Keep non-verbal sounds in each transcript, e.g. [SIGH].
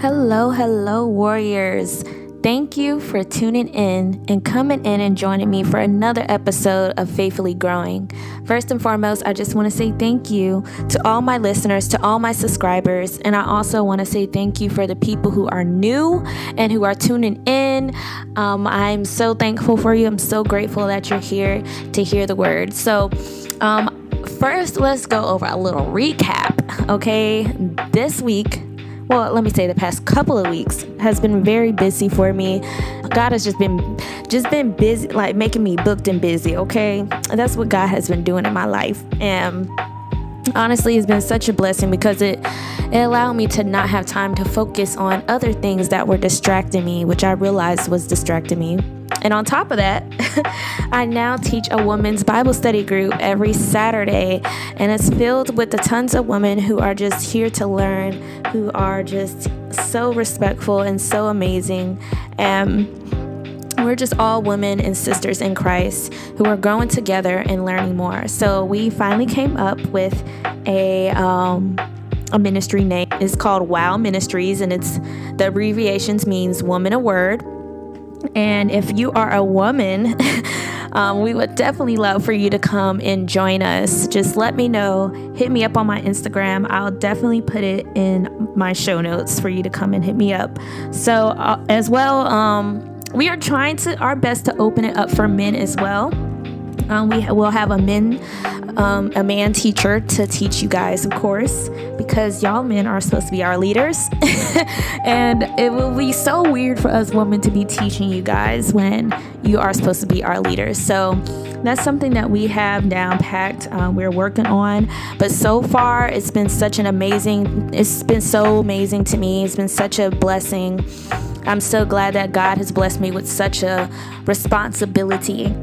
Hello, hello, warriors. Thank you for tuning in and coming in and joining me for another episode of Faithfully Growing. First and foremost, I just want to say thank you to all my listeners, to all my subscribers, and I also want to say thank you for the people who are new and who are tuning in. Um, I'm so thankful for you. I'm so grateful that you're here to hear the word. So, um, first, let's go over a little recap. Okay, this week well, let me say the past couple of weeks has been very busy for me. God has just been just been busy like making me booked and busy, okay? That's what God has been doing in my life. And honestly it's been such a blessing because it it allowed me to not have time to focus on other things that were distracting me which i realized was distracting me and on top of that [LAUGHS] i now teach a women's bible study group every saturday and it's filled with the tons of women who are just here to learn who are just so respectful and so amazing and we're just all women and sisters in Christ who are growing together and learning more. So we finally came up with a um, a ministry name. It's called Wow Ministries, and it's the abbreviations means woman a word. And if you are a woman, [LAUGHS] um, we would definitely love for you to come and join us. Just let me know. Hit me up on my Instagram. I'll definitely put it in my show notes for you to come and hit me up. So, uh, as well, um, we are trying to our best to open it up for men as well. Um, we will have a men, um, a man teacher to teach you guys, of course, because y'all men are supposed to be our leaders, [LAUGHS] and it will be so weird for us women to be teaching you guys when you are supposed to be our leaders. So that's something that we have down packed. Um, we're working on, but so far it's been such an amazing. It's been so amazing to me. It's been such a blessing. I'm so glad that God has blessed me with such a responsibility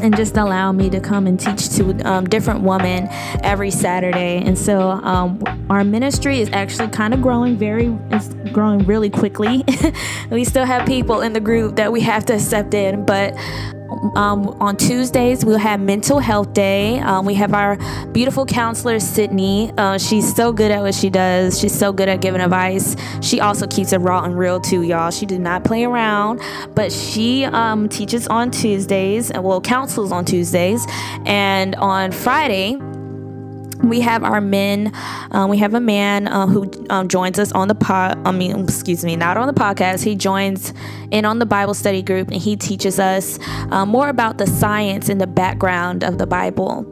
and just allow me to come and teach to um, different women every Saturday. And so um, our ministry is actually kind of growing very, it's growing really quickly. [LAUGHS] we still have people in the group that we have to accept in, but um, on Tuesdays, we'll have Mental Health Day. Um, we have our beautiful counselor, Sydney. Uh, she's so good at what she does. She's so good at giving advice. She also keeps it raw and real, too, y'all. She did not play around, but she um, teaches on Tuesdays, and well, counsels on Tuesdays. And on Friday, we have our men. Um, we have a man uh, who um, joins us on the pod. I mean, excuse me, not on the podcast. He joins in on the Bible study group, and he teaches us uh, more about the science and the background of the Bible.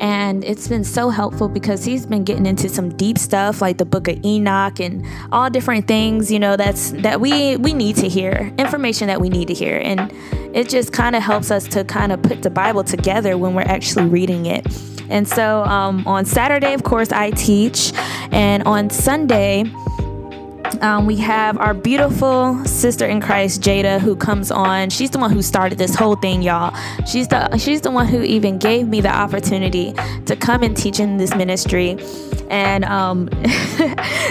And it's been so helpful because he's been getting into some deep stuff like the Book of Enoch and all different things. You know, that's that we we need to hear information that we need to hear, and it just kind of helps us to kind of put the Bible together when we're actually reading it. And so um, on Saturday, of course, I teach, and on Sunday, um, we have our beautiful sister in Christ, Jada, who comes on. She's the one who started this whole thing, y'all. She's the she's the one who even gave me the opportunity to come and teach in this ministry. And um, [LAUGHS]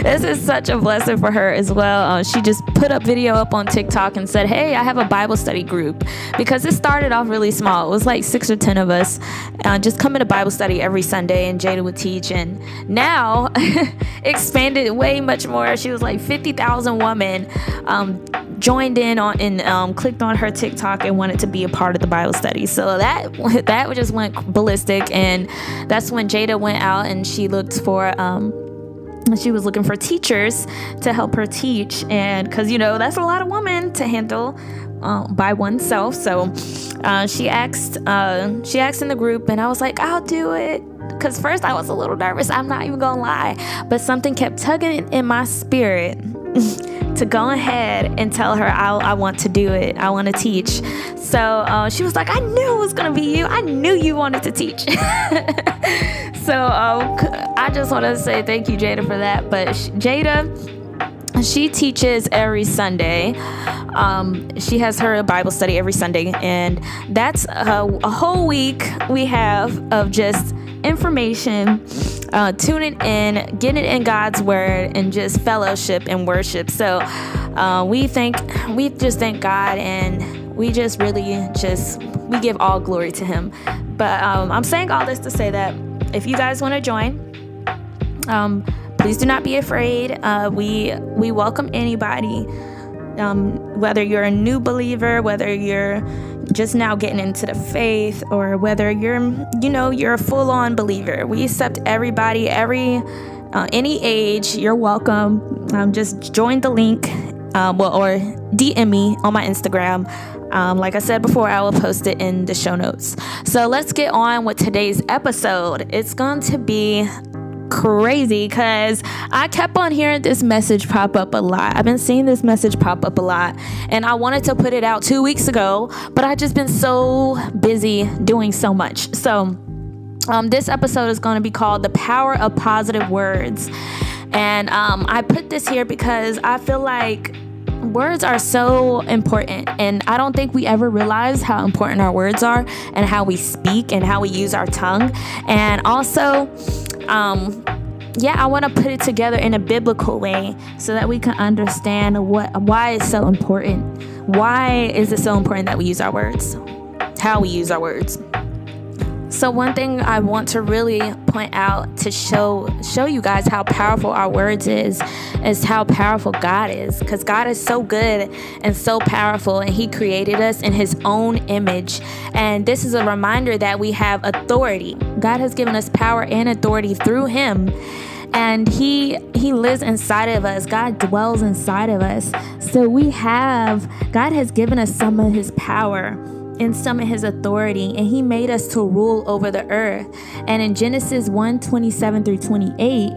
this is such a blessing for her as well. Uh, she just put up video up on TikTok and said, "Hey, I have a Bible study group," because it started off really small. It was like six or ten of us, uh, just coming to Bible study every Sunday, and Jada would teach. And now [LAUGHS] expanded way much more. She was like 50,000 women um, joined in on and um, clicked on her TikTok and wanted to be a part of the Bible study. So that [LAUGHS] that just went ballistic, and that's when Jada went out and she looked for. Um, she was looking for teachers to help her teach, and because you know that's a lot of women to handle uh, by oneself. So uh, she asked, uh, she asked in the group, and I was like, I'll do it. Because first I was a little nervous, I'm not even gonna lie. But something kept tugging in my spirit [LAUGHS] to go ahead and tell her I, I want to do it. I want to teach. So uh, she was like, I knew it was going to be you. I knew you wanted to teach. [LAUGHS] so um, I just want to say thank you, Jada, for that. But Jada, she teaches every Sunday. Um, she has her Bible study every Sunday, and that's a, a whole week we have of just information, uh, tuning in, getting in God's word, and just fellowship and worship. So uh, we thank, we just thank God, and we just really just we give all glory to Him. But um, I'm saying all this to say that if you guys want to join, um, please do not be afraid. Uh, we we welcome anybody, um, whether you're a new believer, whether you're just now getting into the faith, or whether you're you know you're a full on believer. We accept everybody, every uh, any age. You're welcome. Um, just join the link, um, well, or DM me on my Instagram. Um, like I said before, I will post it in the show notes. So let's get on with today's episode. It's going to be crazy because I kept on hearing this message pop up a lot. I've been seeing this message pop up a lot, and I wanted to put it out two weeks ago, but I just been so busy doing so much. So, um, this episode is going to be called The Power of Positive Words. And um, I put this here because I feel like words are so important and i don't think we ever realize how important our words are and how we speak and how we use our tongue and also um, yeah, I want to put it together in a biblical way so that we can understand what why it's so important. Why is it so important that we use our words? How we use our words. So one thing I want to really point out to show show you guys how powerful our words is is how powerful God is. Cuz God is so good and so powerful and he created us in his own image. And this is a reminder that we have authority. God has given us power and authority through him. And he he lives inside of us. God dwells inside of us. So we have god has given us some of his power and some of his authority and he made us to rule over the earth. And in genesis 1 27 through 28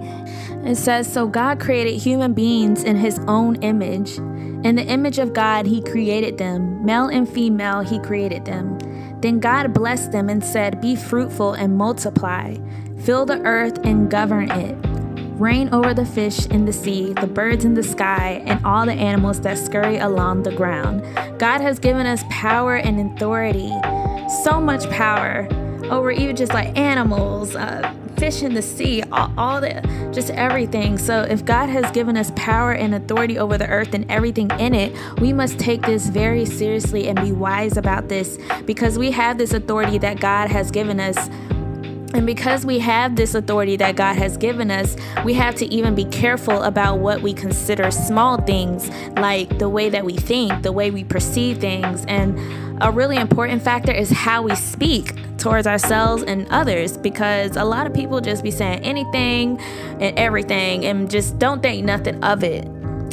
it says so god created human beings in his own image. In the image of god he created them. Male and female he created them. Then god blessed them and said be fruitful and multiply. Fill the earth and govern it reign over the fish in the sea, the birds in the sky, and all the animals that scurry along the ground. God has given us power and authority, so much power over even just like animals, uh, fish in the sea, all, all the just everything. So if God has given us power and authority over the earth and everything in it, we must take this very seriously and be wise about this because we have this authority that God has given us and because we have this authority that God has given us, we have to even be careful about what we consider small things, like the way that we think, the way we perceive things. And a really important factor is how we speak towards ourselves and others, because a lot of people just be saying anything and everything and just don't think nothing of it.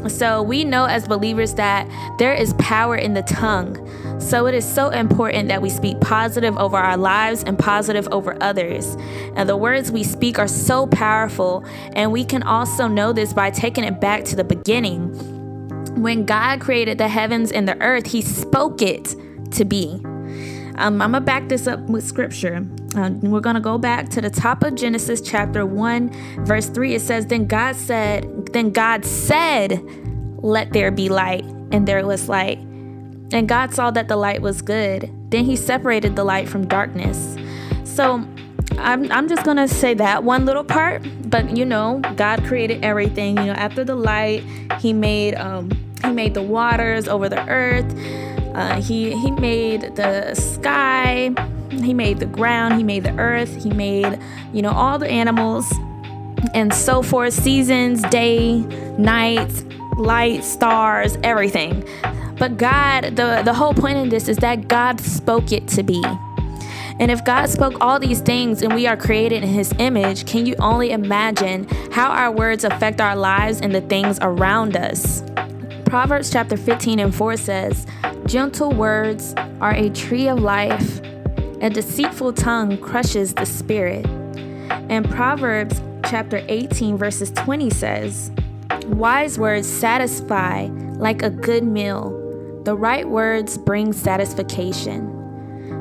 So we know as believers that there is power in the tongue. So it is so important that we speak positive over our lives and positive over others. And the words we speak are so powerful, and we can also know this by taking it back to the beginning. When God created the heavens and the earth, He spoke it to be. Um, I'm going to back this up with scripture. Uh, we're going to go back to the top of Genesis chapter 1, verse 3. It says, Then God said, Then God said, Let there be light. And there was light. And God saw that the light was good. Then he separated the light from darkness. So I'm, I'm just to say that one little part. But you know, God created everything. You know, after the light, he made, um, he made the waters over the earth. Uh, he he made the sky, he made the ground, he made the earth, he made you know all the animals, and so forth. Seasons, day, night, light, stars, everything. But God, the the whole point in this is that God spoke it to be. And if God spoke all these things and we are created in His image, can you only imagine how our words affect our lives and the things around us? Proverbs chapter 15 and 4 says, Gentle words are a tree of life, a deceitful tongue crushes the spirit. And Proverbs chapter 18, verses 20 says, Wise words satisfy like a good meal, the right words bring satisfaction.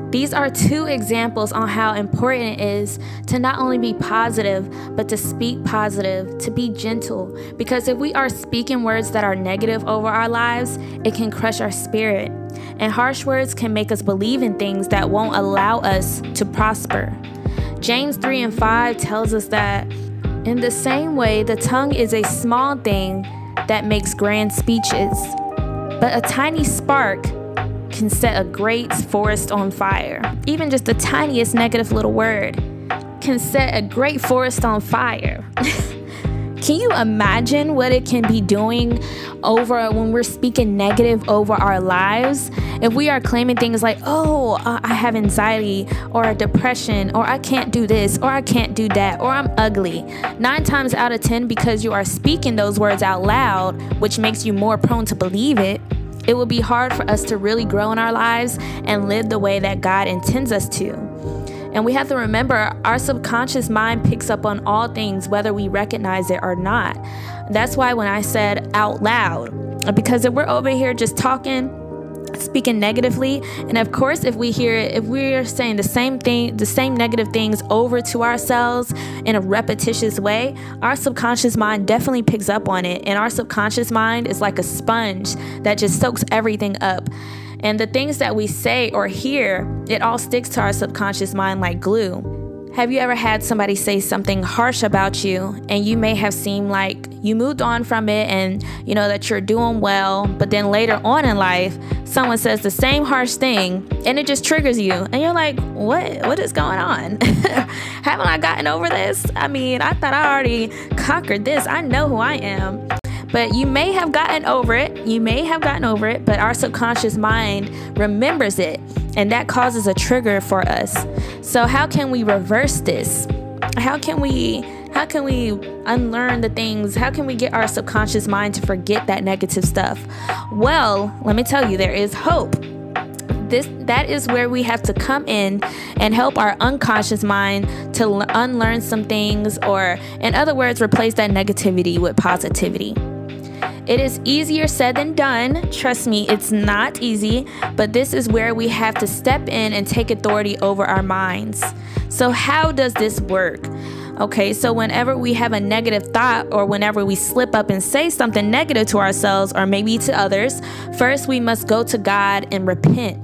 These are two examples on how important it is to not only be positive, but to speak positive, to be gentle. Because if we are speaking words that are negative over our lives, it can crush our spirit. And harsh words can make us believe in things that won't allow us to prosper. James 3 and 5 tells us that in the same way, the tongue is a small thing that makes grand speeches, but a tiny spark can set a great forest on fire. Even just the tiniest negative little word can set a great forest on fire. [LAUGHS] Can you imagine what it can be doing over when we're speaking negative over our lives? If we are claiming things like, oh, uh, I have anxiety or depression, or I can't do this, or I can't do that, or I'm ugly, nine times out of 10, because you are speaking those words out loud, which makes you more prone to believe it, it will be hard for us to really grow in our lives and live the way that God intends us to. And we have to remember our subconscious mind picks up on all things, whether we recognize it or not. That's why when I said out loud, because if we're over here just talking, speaking negatively. And of course if we hear it if we're saying the same thing the same negative things over to ourselves in a repetitious way our subconscious mind definitely picks up on it. And our subconscious mind is like a sponge that just soaks everything up. And the things that we say or hear it all sticks to our subconscious mind like glue. Have you ever had somebody say something harsh about you and you may have seemed like you moved on from it and you know that you're doing well, but then later on in life, someone says the same harsh thing and it just triggers you and you're like, "What what is going on? [LAUGHS] Haven't I gotten over this? I mean, I thought I already conquered this. I know who I am." But you may have gotten over it. You may have gotten over it, but our subconscious mind remembers it, and that causes a trigger for us. So how can we reverse this? How can we how can we unlearn the things? How can we get our subconscious mind to forget that negative stuff? Well, let me tell you there is hope this that is where we have to come in and help our unconscious mind to l- unlearn some things or in other words replace that negativity with positivity it is easier said than done. Trust me, it's not easy, but this is where we have to step in and take authority over our minds. So, how does this work? Okay, so whenever we have a negative thought or whenever we slip up and say something negative to ourselves or maybe to others, first we must go to God and repent.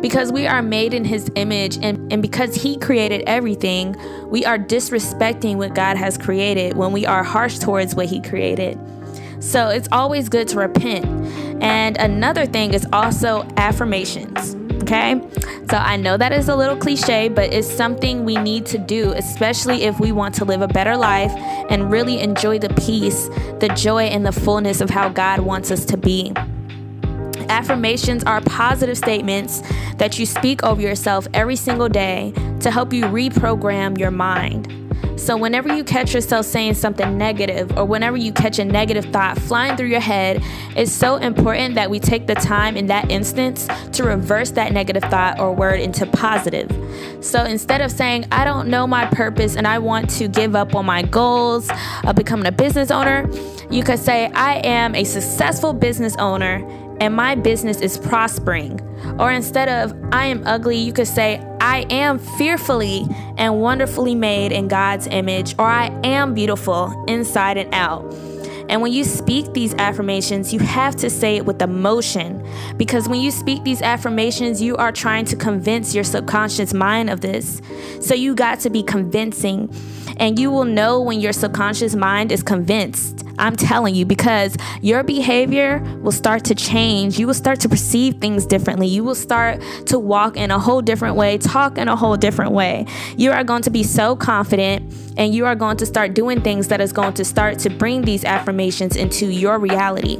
Because we are made in His image and, and because He created everything, we are disrespecting what God has created when we are harsh towards what He created. So it's always good to repent. And another thing is also affirmations. Okay, so I know that is a little cliche, but it's something we need to do, especially if we want to live a better life and really enjoy the peace, the joy, and the fullness of how God wants us to be. Affirmations are positive statements that you speak over yourself every single day to help you reprogram your mind. So, whenever you catch yourself saying something negative or whenever you catch a negative thought flying through your head, it's so important that we take the time in that instance to reverse that negative thought or word into positive. So, instead of saying, I don't know my purpose and I want to give up on my goals of becoming a business owner, you could say, I am a successful business owner and my business is prospering. Or instead of I am ugly, you could say I am fearfully and wonderfully made in God's image, or I am beautiful inside and out. And when you speak these affirmations, you have to say it with emotion because when you speak these affirmations, you are trying to convince your subconscious mind of this. So you got to be convincing, and you will know when your subconscious mind is convinced. I'm telling you, because your behavior will start to change. You will start to perceive things differently. You will start to walk in a whole different way, talk in a whole different way. You are going to be so confident and you are going to start doing things that is going to start to bring these affirmations into your reality.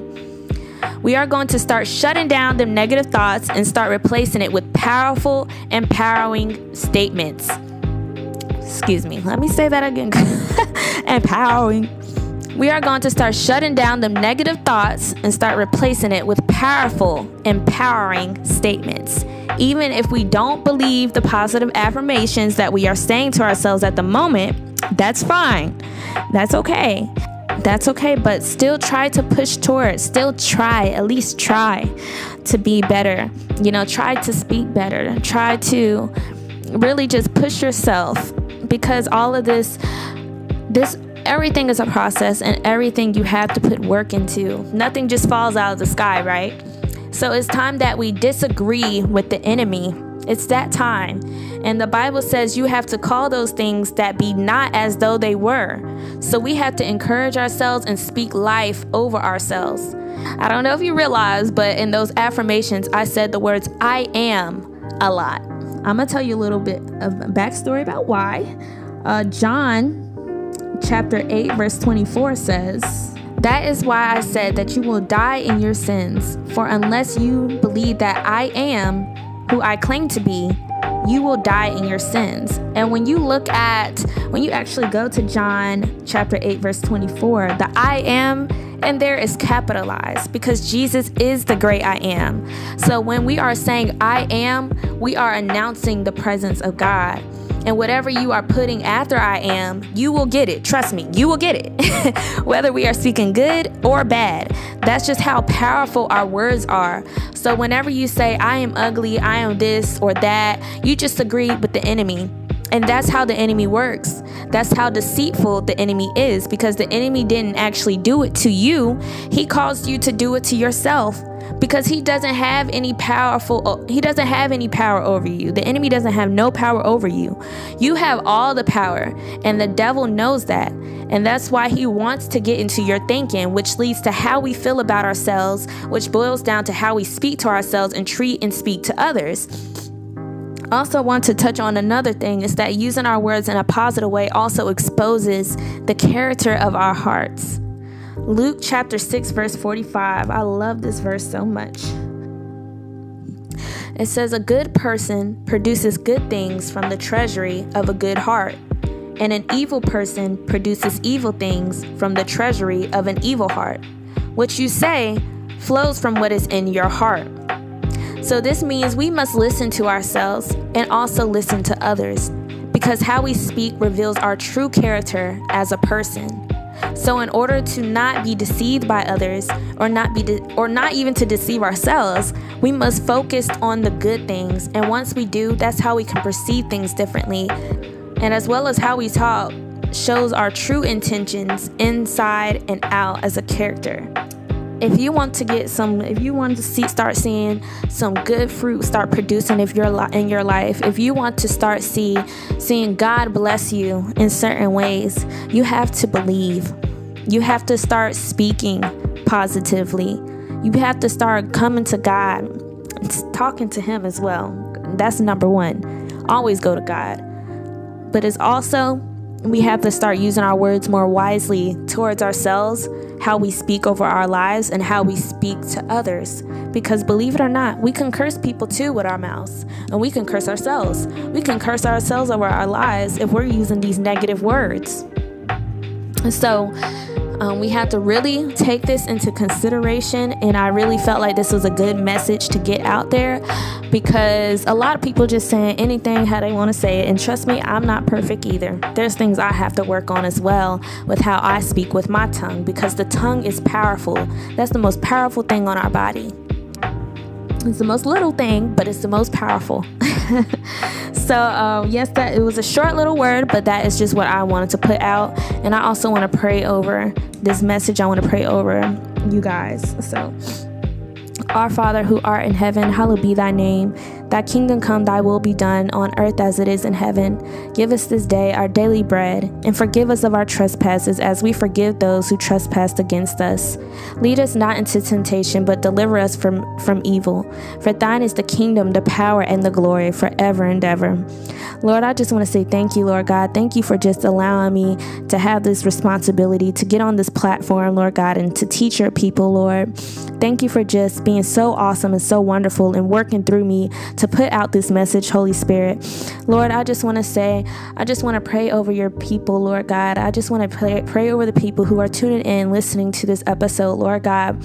We are going to start shutting down the negative thoughts and start replacing it with powerful, empowering statements. Excuse me, let me say that again. [LAUGHS] empowering we are going to start shutting down the negative thoughts and start replacing it with powerful, empowering statements. Even if we don't believe the positive affirmations that we are saying to ourselves at the moment, that's fine. That's okay. That's okay, but still try to push towards, still try, at least try to be better. You know, try to speak better, try to really just push yourself because all of this this everything is a process and everything you have to put work into. Nothing just falls out of the sky, right? So it's time that we disagree with the enemy. It's that time. And the Bible says you have to call those things that be not as though they were. So we have to encourage ourselves and speak life over ourselves. I don't know if you realize, but in those affirmations, I said the words I am a lot. I'm going to tell you a little bit of backstory about why. Uh, John chapter 8, verse 24 says, That is why I said that you will die in your sins, for unless you believe that I am who I claim to be, you will die in your sins. And when you look at, when you actually go to John chapter 8, verse 24, the I am and there is capitalized because Jesus is the great I am. So when we are saying I am, we are announcing the presence of God. And whatever you are putting after I am, you will get it. Trust me, you will get it. [LAUGHS] Whether we are speaking good or bad. That's just how powerful our words are. So whenever you say, I am ugly, I am this or that, you just agree with the enemy. And that's how the enemy works. That's how deceitful the enemy is because the enemy didn't actually do it to you. He caused you to do it to yourself because he doesn't have any powerful he doesn't have any power over you. The enemy doesn't have no power over you. You have all the power and the devil knows that. And that's why he wants to get into your thinking, which leads to how we feel about ourselves, which boils down to how we speak to ourselves and treat and speak to others also want to touch on another thing is that using our words in a positive way also exposes the character of our hearts. Luke chapter 6 verse 45. I love this verse so much. It says a good person produces good things from the treasury of a good heart, and an evil person produces evil things from the treasury of an evil heart. What you say flows from what is in your heart. So, this means we must listen to ourselves and also listen to others because how we speak reveals our true character as a person. So, in order to not be deceived by others or not be de- or not even to deceive ourselves, we must focus on the good things. And once we do, that's how we can perceive things differently. And as well as how we talk shows our true intentions inside and out as a character if you want to get some if you want to see start seeing some good fruit start producing if you're in your life if you want to start see seeing god bless you in certain ways you have to believe. You have to start speaking positively. You have to start coming to god talking to him as well. That's number one. Always go to god. But it's also we have to start using our words more wisely towards ourselves, how we speak over our lives, and how we speak to others. Because believe it or not, we can curse people too with our mouths, and we can curse ourselves. We can curse ourselves over our lives if we're using these negative words. So, um, we have to really take this into consideration, and I really felt like this was a good message to get out there because a lot of people just saying anything how they want to say it. And trust me, I'm not perfect either. There's things I have to work on as well with how I speak with my tongue because the tongue is powerful. That's the most powerful thing on our body. It's the most little thing, but it's the most powerful. [LAUGHS] [LAUGHS] so um, yes, that it was a short little word, but that is just what I wanted to put out. And I also want to pray over this message. I want to pray over you guys. So. Our Father who art in heaven, hallowed be thy name. Thy kingdom come, thy will be done on earth as it is in heaven. Give us this day our daily bread, and forgive us of our trespasses as we forgive those who trespass against us. Lead us not into temptation, but deliver us from, from evil. For thine is the kingdom, the power, and the glory forever and ever. Lord, I just want to say thank you, Lord God. Thank you for just allowing me to have this responsibility to get on this platform, Lord God, and to teach your people, Lord. Thank you for just being so awesome and so wonderful and working through me to put out this message, Holy Spirit. Lord, I just want to say, I just want to pray over your people, Lord God. I just want to pray, pray over the people who are tuning in, listening to this episode, Lord God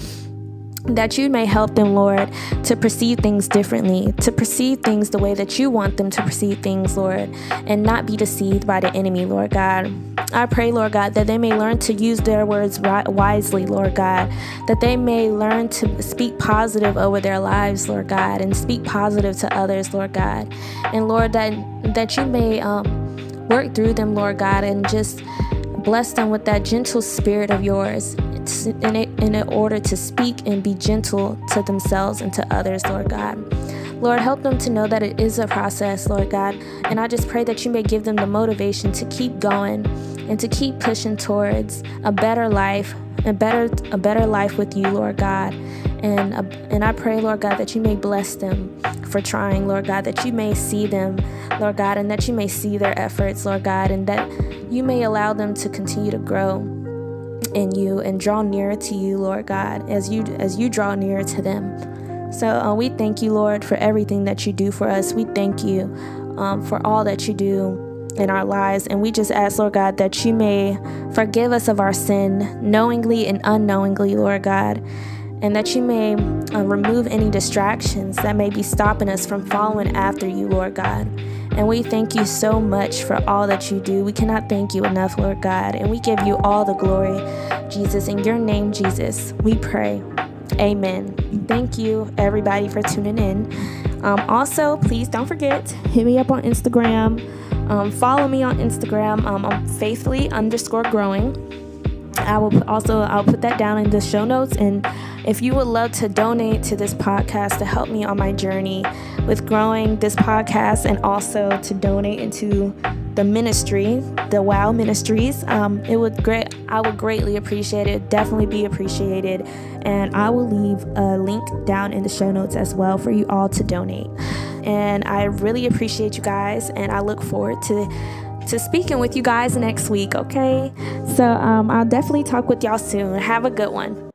that you may help them, Lord, to perceive things differently, to perceive things the way that you want them to perceive things, Lord, and not be deceived by the enemy, Lord God. I pray, Lord God, that they may learn to use their words wisely, Lord God, that they may learn to speak positive over their lives, Lord God, and speak positive to others, Lord God. And Lord, that that you may um, work through them, Lord God, and just bless them with that gentle spirit of yours in, in order to speak and be gentle to themselves and to others, Lord God. Lord, help them to know that it is a process, Lord God. And I just pray that you may give them the motivation to keep going and to keep pushing towards a better life, a better a better life with you, Lord God. And uh, and I pray, Lord God, that you may bless them for trying, Lord God, that you may see them, Lord God, and that you may see their efforts, Lord God, and that you may allow them to continue to grow in you and draw nearer to you, Lord God, as you as you draw nearer to them. So uh, we thank you, Lord, for everything that you do for us. We thank you um, for all that you do in our lives. And we just ask, Lord God, that you may forgive us of our sin knowingly and unknowingly, Lord God and that you may uh, remove any distractions that may be stopping us from following after you, Lord God. And we thank you so much for all that you do. We cannot thank you enough, Lord God. And we give you all the glory, Jesus. In your name, Jesus, we pray. Amen. Thank you, everybody, for tuning in. Um, also, please don't forget, hit me up on Instagram. Um, follow me on Instagram. Um, I'm faithfully underscore growing. I will also I'll put that down in the show notes and if you would love to donate to this podcast to help me on my journey with growing this podcast and also to donate into the ministry, the Wow Ministries, um, it would great. I would greatly appreciate it. Definitely be appreciated, and I will leave a link down in the show notes as well for you all to donate. And I really appreciate you guys, and I look forward to to speaking with you guys next week, okay? So um, I'll definitely talk with y'all soon. Have a good one.